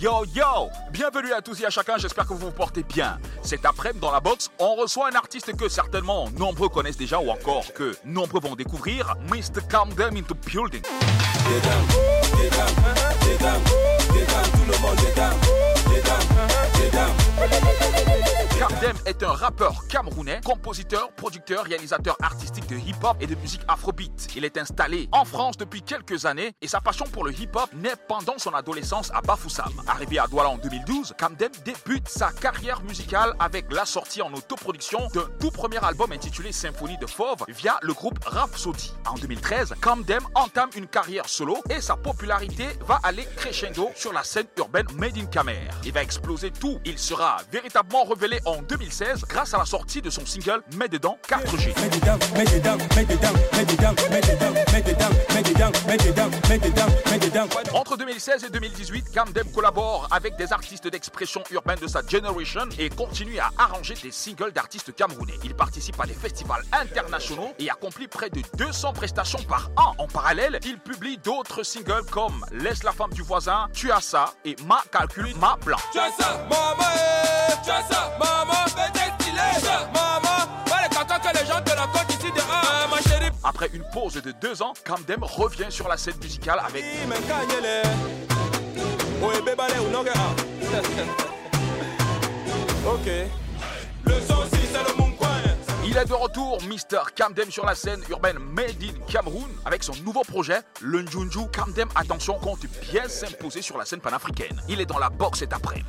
yo, yo Bienvenue à tous et à chacun, j'espère que vous vous portez bien. Cet après-midi, dans la box, on reçoit un artiste que certainement nombreux connaissent déjà ou encore que nombreux vont découvrir, Mr. Calm Them into Building. Kardem est un rappeur camerounais, compositeur, producteur, réalisateur artistique de hip-hop et de musique afrobeat. Il est installé en France depuis quelques années et sa passion pour le hip-hop naît pendant son adolescence à Bafoussam. Arrivé à Douala en 2012, Kamdem débute sa carrière musicale avec la sortie en autoproduction d'un tout premier album intitulé Symphonie de Fauve via le groupe Rhapsody. En 2013, Kamdem entame une carrière solo et sa popularité va aller crescendo sur la scène urbaine Made in Camer. Il va exploser tout. Il sera véritablement révélé en 2016 grâce à la sortie de son single Mets dedans 4G. Entre 2016 et 2018, Kamdem collabore avec des artistes d'expression urbaine de sa generation et continue à arranger des singles d'artistes camerounais. Il participe à des festivals internationaux et accomplit près de 200 prestations par an. En parallèle, il publie d'autres singles comme Laisse la femme du voisin, Tu as ça et Ma calcul, Ma plan. Tu as ça, maman, eh, tu as ça, maman, Après une pause de deux ans, Kamdem revient sur la scène musicale avec Il est de retour, Mr. Kamdem sur la scène urbaine Made in Cameroun avec son nouveau projet, le Njunju. Kamdem, attention, compte bien s'imposer sur la scène panafricaine. Il est dans la boxe cet après-midi.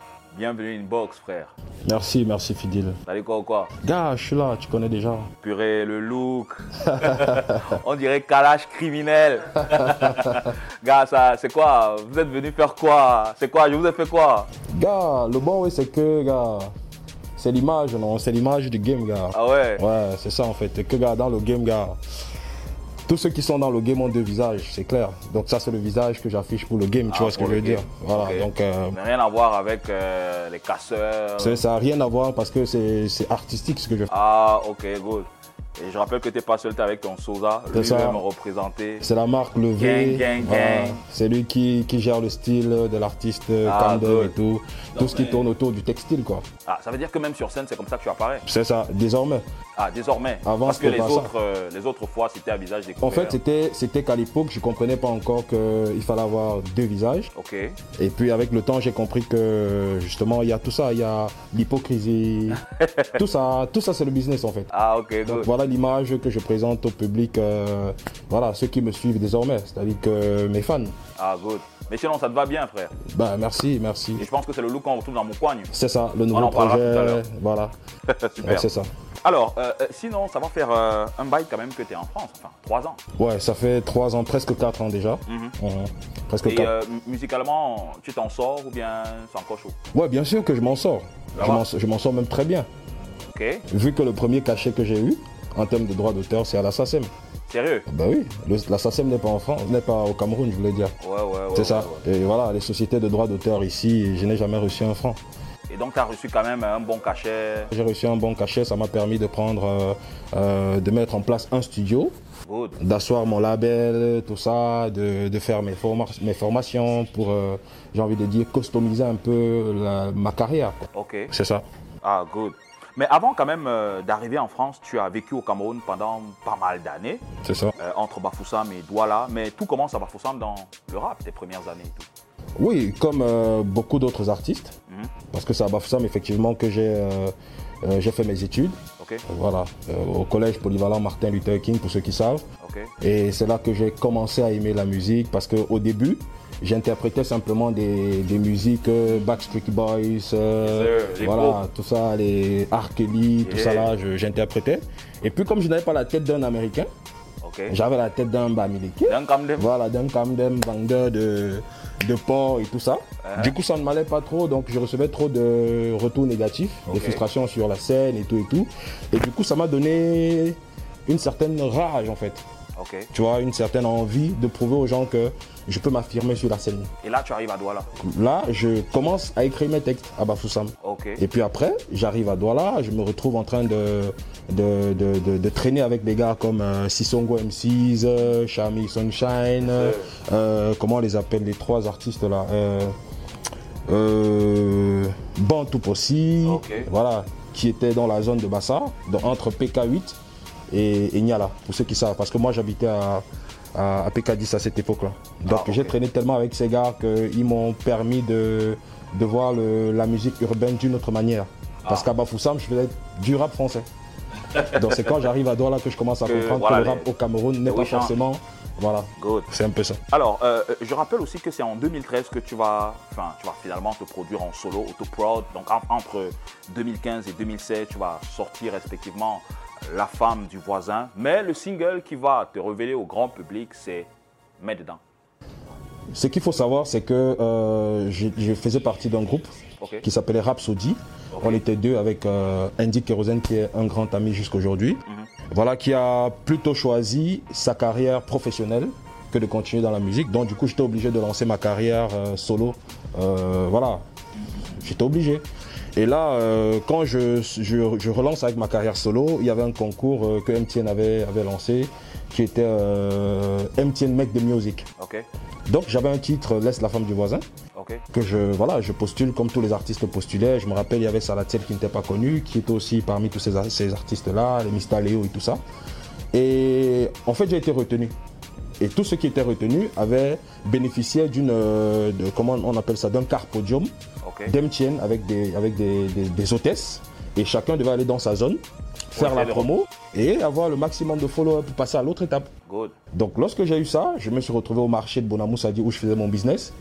bienvenue Inbox frère. Merci, merci Fidil. Salut quoi ou quoi? Gars, je suis là, tu connais déjà. Purée, le look. On dirait calage criminel. Gars, ça, c'est quoi? Vous êtes venu faire quoi? C'est quoi? Je vous ai fait quoi? Gars, le bon, oui, c'est que, gars, c'est l'image, non C'est l'image du game, gars. Ah ouais? Ouais, c'est ça en fait. Que, gars, dans le game, gars, tous ceux qui sont dans le game ont deux visages, c'est clair. Donc, ça, c'est le visage que j'affiche pour le game, tu Ah, vois ce que je veux dire. Voilà, donc, euh, Mais rien à voir avec euh, les casseurs. ça n'a rien à voir parce que c'est artistique ce que je fais. Ah, ok, good. Et je rappelle que t'es pas seul, t'es avec ton Sosa, lui-même représenté. C'est la marque Le V. Gang, gang, Voilà. gang. C'est lui qui, qui gère le style de l'artiste Ah, Camden good. et tout. Tout ce qui tourne autour du textile, quoi. Ah, ça veut dire que même sur scène, c'est comme ça que tu apparais. C'est ça, désormais. Ah, désormais. Avant, Parce que c'était les autres, euh, les autres fois, c'était à visage découvert. En fait, c'était c'était qu'à l'époque, je comprenais pas encore qu'il fallait avoir deux visages. Ok. Et puis avec le temps, j'ai compris que justement, il y a tout ça, il y a l'hypocrisie, tout ça, tout ça, c'est le business en fait. Ah, ok, Donc good. voilà l'image que je présente au public, euh, voilà ceux qui me suivent désormais, c'est-à-dire que mes fans. Ah, good. Mais sinon, ça te va bien, frère. Bah merci, merci. Et je pense que c'est le look qu'on retrouve dans mon coin. C'est ça, le On nouveau en parlera tout à projet, l'heure. voilà, Super. Ouais, c'est ça. Alors, euh, euh, sinon, ça va faire euh, un bail quand même que tu es en France. Enfin, trois ans. Ouais, ça fait trois ans, presque quatre ans déjà. Mhm. Presque Et quatre. euh, mu- musicalement, tu t'en sors ou bien c'est encore chaud? Ouais, bien sûr que je m'en sors. Je m'en- Je m'en sors même très bien. Ok. Vu que le premier cachet que j'ai eu, en termes de droits d'auteur, c'est à la SACEM. Sérieux? Bah oui, le- la SACEM n'est pas en France, n'est pas au Cameroun, je voulais dire. Ouais, ouais, ouais. c'est ouais, ça. ouais. Et voilà, les sociétés de droits d'auteur ici, je n'ai jamais reçu un franc. Et donc, tu as reçu quand même un bon cachet? J'ai reçu un bon cachet, ça m'a permis de prendre, euh, euh, de mettre en place un studio, Good. d'asseoir mon label, tout ça, de, de faire mes, forma- mes formations pour, euh, j'ai envie de dire, customiser un peu la- ma carrière. quoi. Ok. C'est ça. Ah, good. Mais avant quand même euh, d'arriver en France, tu as vécu au Cameroun pendant pas mal d'années, C'est ça. euh, entre Bafoussam et Douala. Mais tout commence à Bafoussam dans le rap, tes premières années et tout. Oui, comme euh, beaucoup d'autres artistes, Mhm. parce que c'est à Bafoussam effectivement que j'ai j'ai fait mes études. Ok, Voilà, au collège polyvalent Martin Luther King, pour ceux qui savent. ok. Et c'est là que j'ai commencé à aimer la musique parce qu'au début, j'interprétais simplement des, des musiques euh, Backstreet Boys, euh, Yes, voilà, tout ça, les R. Kelly, tout Yeah. ça là, j'interprétais. Et puis comme je n'avais pas la tête d'un Américain, j'avais la tête d'un Bamileke. D'un Camden. Voilà, d'un Camden, vendeur de, de porc et tout ça. Uh-huh. Du coup, ça ne m'allait pas trop, donc je recevais trop de retours négatifs, Ok. des frustrations sur la scène et tout et tout. Et du coup, ça m'a donné une certaine rage en fait. Tu vois, une certaine envie de prouver aux gens que je peux m'affirmer sur la scène. Et là, tu arrives à Douala. Là, je commence à écrire mes textes à Bafoussam. Et puis après, j'arrive à Douala, je me retrouve en train de, de, de, de- de traîner avec des gars comme euh, Sissongo M6, euh, Shami Sunshine, euh, euh, comment on les appelle les trois artistes là euh, euh, Bantou Possi, voilà, qui étaient dans la zone de Bassa, entre PK8 et, et Niala, pour ceux qui savent, parce que moi j'habitais à, à, à PK10 à cette époque-là. Donc Ah, ok. j'ai traîné tellement avec ces gars qu'ils m'ont permis de, de voir le- la musique urbaine d'une autre manière. Ah. Parce qu'à Bafoussam, je faisais du rap français. Donc c'est quand j'arrive à Douala que je commence à Que, comprendre voilà, que le rap au Cameroun n'est pas forcément... Voilà, Good. c'est un peu ça. Alors, euh, euh, je rappelle aussi que c'est en 2013 que tu vas, enfin, tu vas finalement te produire en solo, auto-prod. Donc, en- entre 2015 et 2016, tu vas sortir respectivement La femme du voisin. Mais le single qui va te révéler au grand public, c'est Mets dedans. Ce qu'il faut savoir, c'est que euh, je, je faisais partie d'un groupe qui s'appelait Rhapsody. On était deux avec euh, Andy qui est un grand ami jusqu'aujourd'hui. Mhm. Voilà, qui a plutôt choisi sa carrière professionnelle que de continuer dans la musique. Donc, du coup, j'étais obligé de lancer ma carrière euh, solo. Voilà, j'étais obligé. Et là, euh, quand je, je- je relance avec ma carrière solo, il y avait un concours euh, que MTN avait, avait lancé qui était euh, MTN Make the Music. Donc j'avais un titre Laisse la femme du voisin que je voilà je postule comme tous les artistes postulaient. Je me rappelle il y avait Salatiel qui n'était pas connu, qui était aussi parmi tous ces, ces artistes là, les Mista Léo et tout ça. Et en fait j'ai été retenu. Et tous ceux qui étaient retenus avaient bénéficié d'une euh, de- comment on appelle ça d'un car podium Ok. d'Emtien avec des avec des, des- des hôtesses et chacun devait aller dans sa zone faire la promo et avoir le maximum de followers pour passer à l'autre étape. Good. Donc lorsque j'ai eu ça, je me suis retrouvé au marché de Bonamoussadi où je faisais mon business.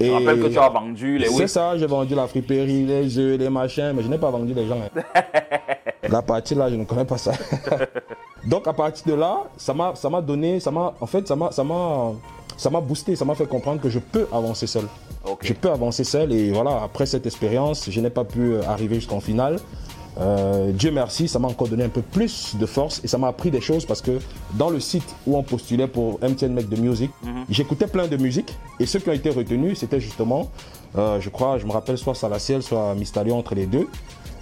Je Et rappelle que tu as vendu les c'est ça, j'ai vendu la friperie, les œufs, les machins, mais je n'ai pas vendu les gens. hein. la partie là, je ne connais pas ça. Donc à partir de là, ça m'a, ça m'a donné, ça m'a, en fait, ça m'a, ça m'a, ça m'a boosté, ça m'a fait comprendre que je peux avancer seul. Je peux avancer seul et voilà, après cette expérience, je n'ai pas pu euh, arriver jusqu'en finale. Euh, Dieu merci, ça m'a encore donné un peu plus de force et ça m'a appris des choses parce que dans le site où on postulait pour MTN Make the Music, j'écoutais plein de musique et ceux qui ont été retenus, c'était justement, euh, je crois, je me rappelle soit Salaciel, soit Mystalion entre les deux.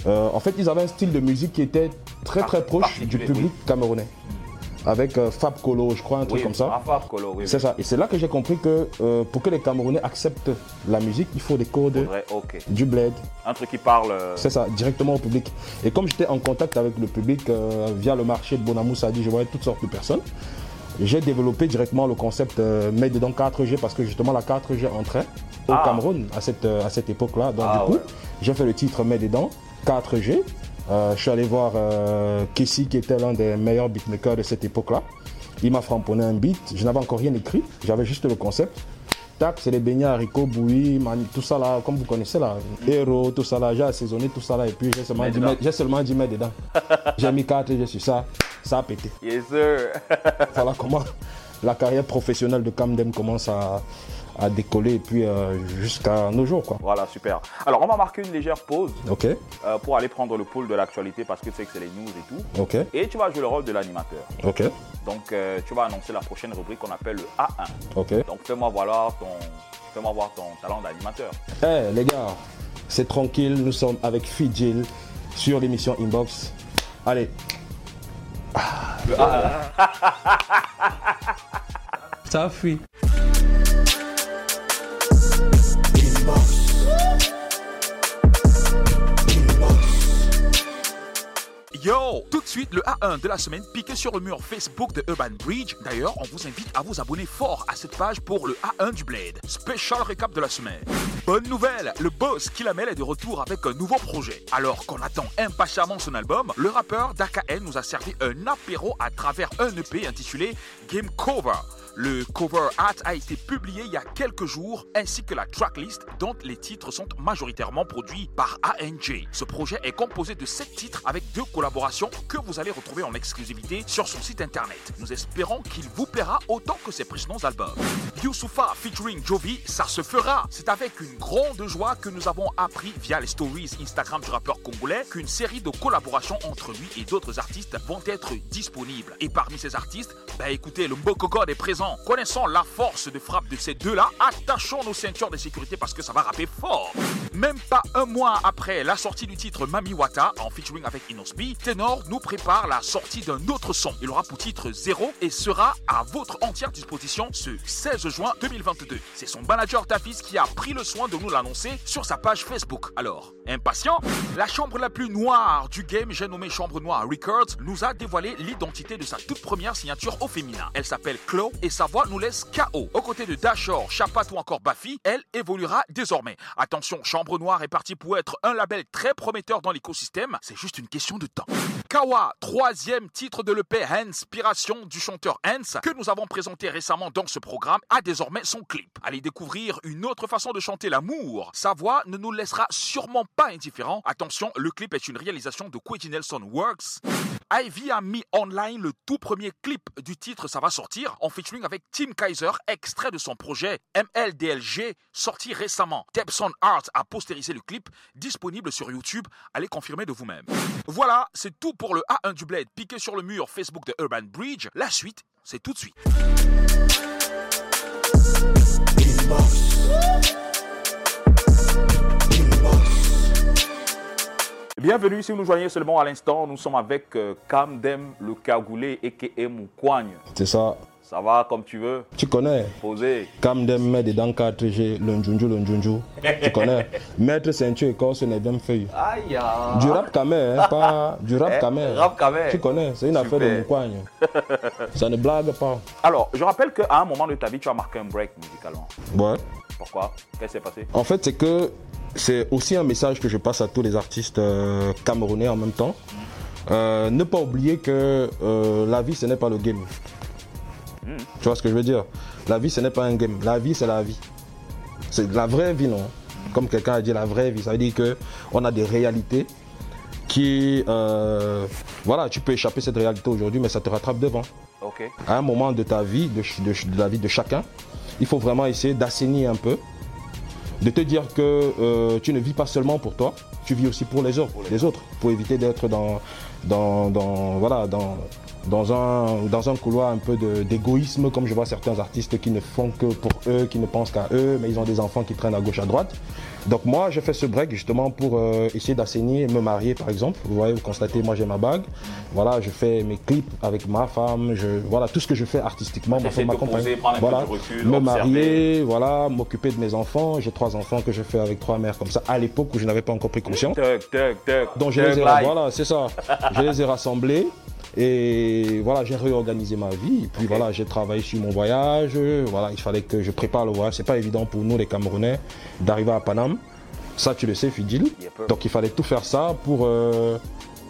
Euh, en fait, ils avaient un style de musique qui était très très proche du public camerounais. Avec euh, Fab Colo, je crois, un truc Oui, comme ça. Rafa Colo, oui. C'est ça. Et c'est là que j'ai compris que euh, pour que les Camerounais acceptent la musique, il faut des codes, Faudrait- du bled. Un truc qui parle. C'est ça, directement au public. Et comme j'étais en contact avec le public via le marché de Bonamoussadi, je voyais toutes sortes de personnes. J'ai développé directement le concept euh, Made dedans 4G parce que justement la 4G entrait au Ah. Cameroun à cette, à cette époque-là. Donc Ah du coup, ouais. j'ai fait le titre Made dedans 4G. Euh, je suis allé voir euh, Kessie qui était l'un des meilleurs beatmakers de cette époque-là. Il m'a framponné un beat. Je n'avais encore rien écrit. J'avais juste le concept. Tac, c'est les beignets haricots, bouillis, tout ça là, comme vous connaissez là. Héros, tout ça là. J'ai assaisonné tout ça là et puis j'ai seulement, dedans. mettre- j'ai seulement dit mettre dedans. j'ai mis 4 j'ai su ça. Ça a pété. Yes, sir. Voilà comment la carrière professionnelle de Camden commence à, à décoller et puis euh, jusqu'à nos jours quoi. voilà, super. Alors, on va marquer une légère pause Ok, euh, pour aller prendre le pôle de l'actualité parce que tu sais que c'est les news et tout. ok, Et tu vas jouer le rôle de l'animateur. ok, Donc, euh, tu vas annoncer la prochaine rubrique qu'on appelle le A1. ok. Donc, fais-moi voir ton, fais-moi voir ton talent d'animateur. Eh les gars, c'est tranquille, nous sommes avec Fidjil sur l'émission Inbox. Allez, Ça fuit. Yo, tout de suite le A1 de la semaine piqué sur le mur Facebook de Urban Bridge. D'ailleurs, on vous invite à vous abonner fort à cette page pour le A1 du Blade. Special récap de la semaine. Bonne nouvelle, le boss Kilamel est de retour avec un nouveau projet. Alors qu'on attend impatiemment son album, le rappeur DKN nous a servi un apéro à travers un EP intitulé Game Cover. Le cover art a été publié il y a quelques jours, ainsi que la tracklist dont les titres sont majoritairement produits par ANJ. Ce projet est composé de 7 titres avec deux collaborations que vous allez retrouver en exclusivité sur son site internet. Nous espérons qu'il vous plaira autant que ses précédents albums. Youssoufa featuring Jovi, ça se fera. C'est avec une grande joie que nous avons appris via les stories Instagram du rappeur congolais qu'une série de collaborations entre lui et d'autres artistes vont être disponibles. Et parmi ces artistes, bah écoutez, le Mboko God est présent. Connaissant la force de frappe de ces deux-là, attachons nos ceintures de sécurité parce que ça va rapper fort. Même pas un mois après la sortie du titre Mami Wata en featuring avec Inosbi, Tenor nous prépare la sortie d'un autre son. Il aura pour titre Zéro et sera à votre entière disposition ce 16 juin 2022. C'est son manager Tafis qui a pris le soin de nous l'annoncer sur sa page Facebook. Alors, impatient La chambre la plus noire du game, j'ai nommé Chambre Noire Records, nous a dévoilé l'identité de sa toute première signature au féminin. Elle s'appelle Chloe et sa voix nous laisse KO. Aux côtés de Dashor, Chapat ou encore Bafi, elle évoluera désormais. Attention, Chambre Noire est parti pour être un label très prometteur dans l'écosystème, c'est juste une question de temps. Kawa, troisième titre de l'EP Inspiration du chanteur Hans, que nous avons présenté récemment dans ce programme, a désormais son clip. Allez découvrir une autre façon de chanter l'amour. Sa voix ne nous laissera sûrement pas indifférents. Attention, le clip est une réalisation de Quentin Nelson Works. Ivy a mis online le tout premier clip du titre Ça va sortir en featuring avec Tim Kaiser, extrait de son projet MLDLG sorti récemment. Debson Art a postérisé le clip disponible sur YouTube. Allez confirmer de vous-même. Voilà, c'est tout pour le A1 du Bled piqué sur le mur Facebook de Urban Bridge. La suite, c'est tout de suite. Bienvenue si vous nous joignez seulement à l'instant. Nous sommes avec euh, Kamdem le Cagoulé et Moukwagne. C'est ça. Ça va comme tu veux Tu connais Posé. Kamdem met dedans 4G, le njunju, le njunju. Tu connais Maître ceinture écorce n'est bien feuille. Aïe ah. Du rap kamer, hein, pas du rap Eh, kamer. rap kamer. Tu connais, c'est une affaire de Super. Moukwagne. Ça ne blague pas. Alors, je rappelle qu'à un moment de ta vie, tu as marqué un break musicalement. Ouais. Pourquoi? Qu'est-ce qui s'est passé? En fait, c'est que c'est aussi un message que je passe à tous les artistes euh, camerounais en même temps. Euh, ne pas oublier que euh, la vie, ce n'est pas le game. Tu vois ce que je veux dire? La vie, ce n'est pas un game. La vie, c'est la vie. C'est la vraie vie, non? Comme quelqu'un a dit, la vraie vie, ça veut dire que on a des réalités qui, voilà, tu peux échapper cette réalité aujourd'hui, mais ça te rattrape devant à un moment de ta vie, de la vie de chacun, il faut vraiment essayer d'assainir un peu, de te dire que euh, tu ne vis pas seulement pour toi, tu vis aussi pour les autres, pour éviter d'être dans, voilà, un, dans un couloir un peu d'égoïsme, comme je vois certains artistes qui ne font que pour eux, qui ne pensent qu'à eux, mais ils ont des enfants qui traînent à gauche, à droite. Donc moi, je fais ce break justement pour euh, essayer d'assainir, me marier par exemple. Vous voyez, vous constatez, moi j'ai ma bague. Voilà, je fais mes clips avec ma femme. Je, voilà, tout ce que je fais artistiquement, un peu Voilà, recul, me observer. marier, voilà, m'occuper de mes enfants. J'ai trois enfants que je fais avec trois mères comme ça. À l'époque où je n'avais pas encore pris conscience. Donc je les ai, voilà, c'est ça. je les ai rassemblés et voilà, j'ai réorganisé ma vie. Et puis voilà, j'ai travaillé sur mon voyage. Voilà, il fallait que je prépare le voyage. C'est pas évident pour nous les Camerounais d'arriver à Paname. Ça, tu le sais, Fidil. Donc il fallait tout faire ça pour, euh,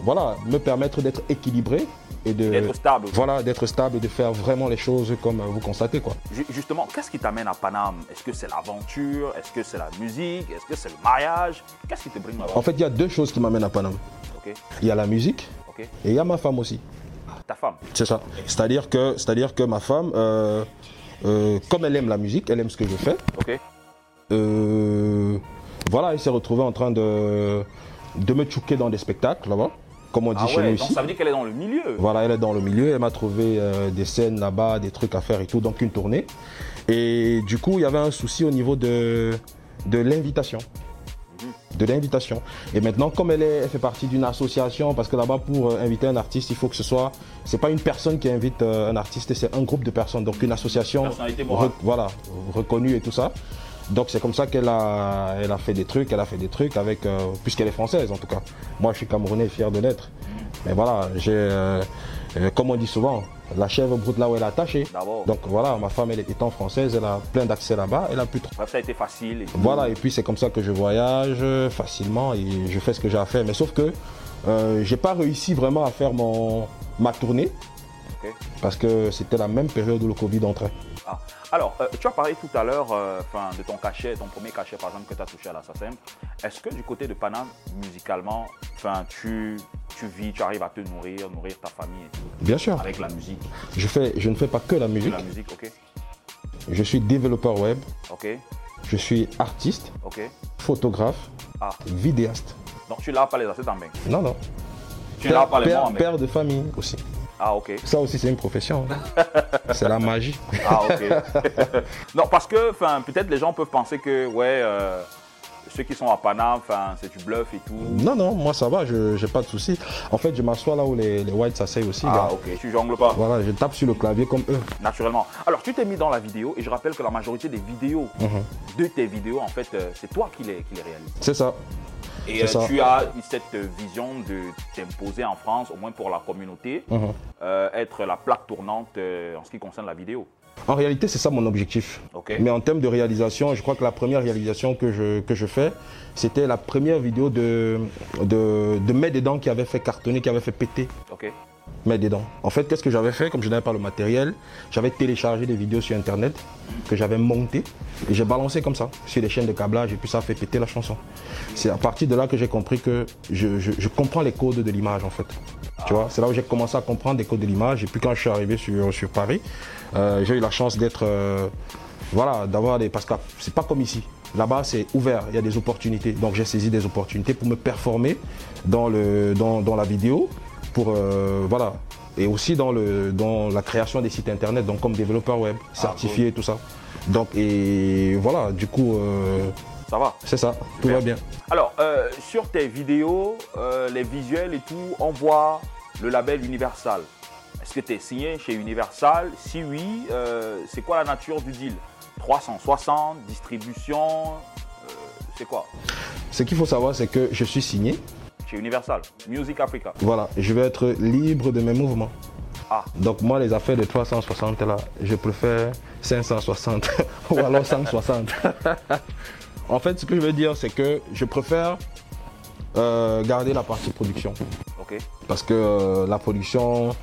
voilà, me permettre d'être équilibré et de, D'être stable voilà, d'être stable et de faire vraiment les choses comme vous constatez quoi. Ju- Justement, qu'est-ce qui t'amène à Paname? Est-ce que c'est l'aventure? Est-ce que c'est la musique? Est-ce que c'est le mariage? Qu'est-ce qui te bring là-bas En fait, il y a deux choses qui m'amènent à Paname. Il y a la musique et il y a ma femme aussi. Ta femme C'est ça. C'est-à-dire que, c'est-à-dire que ma femme, euh, euh, comme elle aime la musique, elle aime ce que je fais. Ok. euh, voilà, elle s'est retrouvée en train de, de me chouquer dans des spectacles là-bas, comme on dit Ah chez nous ici. ça veut dire qu'elle est dans le milieu. Voilà, elle est dans le milieu, elle m'a trouvé des scènes là-bas, des trucs à faire et tout, donc une tournée. Et du coup, il y avait un souci au niveau de, de l'invitation. De l'invitation. Et maintenant, comme elle, est, elle fait partie d'une association, parce que là-bas, pour euh, inviter un artiste, il faut que ce soit. C'est pas une personne qui invite euh, un artiste, c'est un groupe de personnes. Donc une association. Voilà, reconnue et tout ça. Donc c'est comme ça qu'elle a, elle a fait des trucs, elle a fait des trucs avec, euh, puisqu'elle est française en tout cas. Moi je suis camerounais fier de l'être. Mais voilà, j'ai, euh, euh, comme on dit souvent, la chèvre broute là où elle est attachée. D'abord. Donc voilà, ma femme elle est étant française, elle a plein d'accès là-bas, elle a plus trop. Bref, ça a été facile. et. Voilà, et puis c'est comme ça que je voyage euh, facilement et je fais ce que j'ai à faire. Mais sauf que euh, j'ai pas réussi vraiment à faire mon, ma tournée parce que c'était la même période où le Covid entrait. Ah. Alors, euh, tu as parlé tout à l'heure euh, de ton cachet, ton premier cachet par exemple que tu as touché à l'assassin. Est-ce que du côté de Paname, musicalement, tu, tu vis, tu arrives à te nourrir, nourrir ta famille et tout, Bien sûr. avec la musique? Je, fais, je ne fais pas que la musique. La musique, ok, Je suis développeur web, ok, je suis artiste, ok. photographe, Ah, vidéaste. donc tu laves pas les assiettes en bain. Non, non. Tu laves pas les mains en bain. père de famille aussi. Ah, ok. Ça aussi, c'est une profession. hein. c'est la magie. Ah, ok. non, parce que, peut-être les gens peuvent penser que, ouais, euh, ceux qui sont à Paname, c'est du bluff et tout. Non, non, moi ça va, je n'ai pas de soucis. En fait, je m'assois là où les, les whites s'asseyent aussi. Ah, ok, tu jongles pas. Voilà, je tape sur le clavier comme eux. Naturellement. Alors, tu t'es mis dans la vidéo et je rappelle que la majorité des vidéos, Mhm. de tes vidéos, en fait, euh, c'est toi qui les, qui les réalises. C'est ça. Et euh, tu as cette vision de t'imposer en France, au moins pour la communauté, Mhm. euh, être la plaque tournante euh, en ce qui concerne la vidéo. En réalité, c'est ça mon objectif. Mais en termes de réalisation, je crois que la première réalisation que je, que je fais, c'était la première vidéo de, de, de dents qui avait fait cartonner, qui avait fait péter. Dents. En fait, qu'est-ce que j'avais fait Comme je n'avais pas le matériel, j'avais téléchargé des vidéos sur Internet que j'avais montées et j'ai balancé comme ça sur les chaînes de câblage et puis ça a fait péter la chanson. C'est à partir de là que j'ai compris que je comprends les codes de l'image en fait. Tu vois, c'est là où j'ai commencé à comprendre les codes de l'image. Et puis quand je suis arrivé sur, sur Paris, euh, j'ai eu la chance d'être, euh, voilà, d'avoir des, parce que c'est pas comme ici. Là-bas, c'est ouvert, il y a des opportunités. Donc j'ai saisi des opportunités pour me performer dans, le, dans, dans la vidéo, pour, euh, voilà, et aussi dans, le, dans la création des sites internet, donc comme développeur web, certifié, tout ça. Donc, et voilà, du coup, euh, Ça va. c'est ça, tout va bien. Alors, euh, sur tes vidéos, les visuels et tout, on voit le label Universal. Est-ce que tu es signé chez Universal? Si oui, c'est quoi la nature du deal? 360, distribution, c'est quoi? Ce qu'il faut savoir, c'est que je suis signé. Chez Universal, Music Africa. Voilà, je vais être libre de mes mouvements. Ah. Donc moi, les affaires de 360 là, je préfère 560 ou alors 160. en fait, ce que je veux dire, c'est que je préfère euh, garder la partie production. Ok. Parce que euh, la production,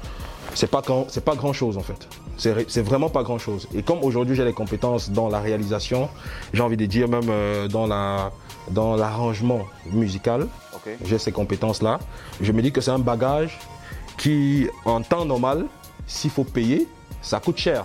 c'est pas grand, pas grand chose en fait. C'est vraiment pas grand chose. Et comme aujourd'hui j'ai les compétences dans la réalisation, j'ai envie de dire même euh, dans la dans l'arrangement musical, j'ai ces compétences là. Je me dis que c'est un bagage qui, en temps normal, s'il faut payer, ça coûte cher.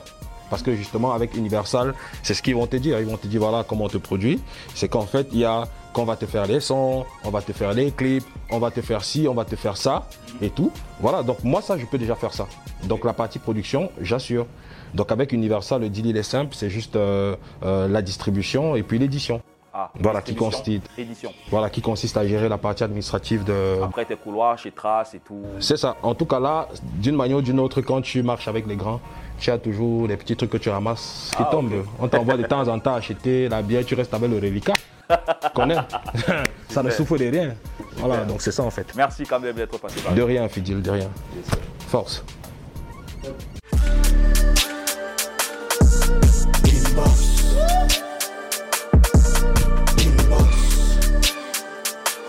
Parce que justement, avec Universal, c'est ce qu'ils vont te dire. Ils vont te dire voilà comment on te produit. C'est qu'en fait, il y a qu'on va te faire les sons, on va te faire les clips, on va te faire ci, on va te faire ça et tout. Voilà, donc moi, ça, je peux déjà faire ça. Donc la partie production, j'assure. Donc avec Universal, le deal, il est simple. C'est juste euh, euh, la distribution et puis l'édition. Ah, Voilà, qui Édition. Voilà, qui consiste à gérer la partie administrative de, Après tes couloirs chez Trace et tout. c'est ça. En tout cas, là, d'une manière ou d'une autre, quand tu marches avec les grands, tu as toujours les petits trucs que tu ramasses qui Ah, tombent. On t'envoie de temps en temps acheter la bière, tu restes avec le reliquat. Connais Ça ne souffre de rien. Voilà, donc c'est ça en fait. Merci quand même d'être passé par De rien, Fidil, de rien. Force.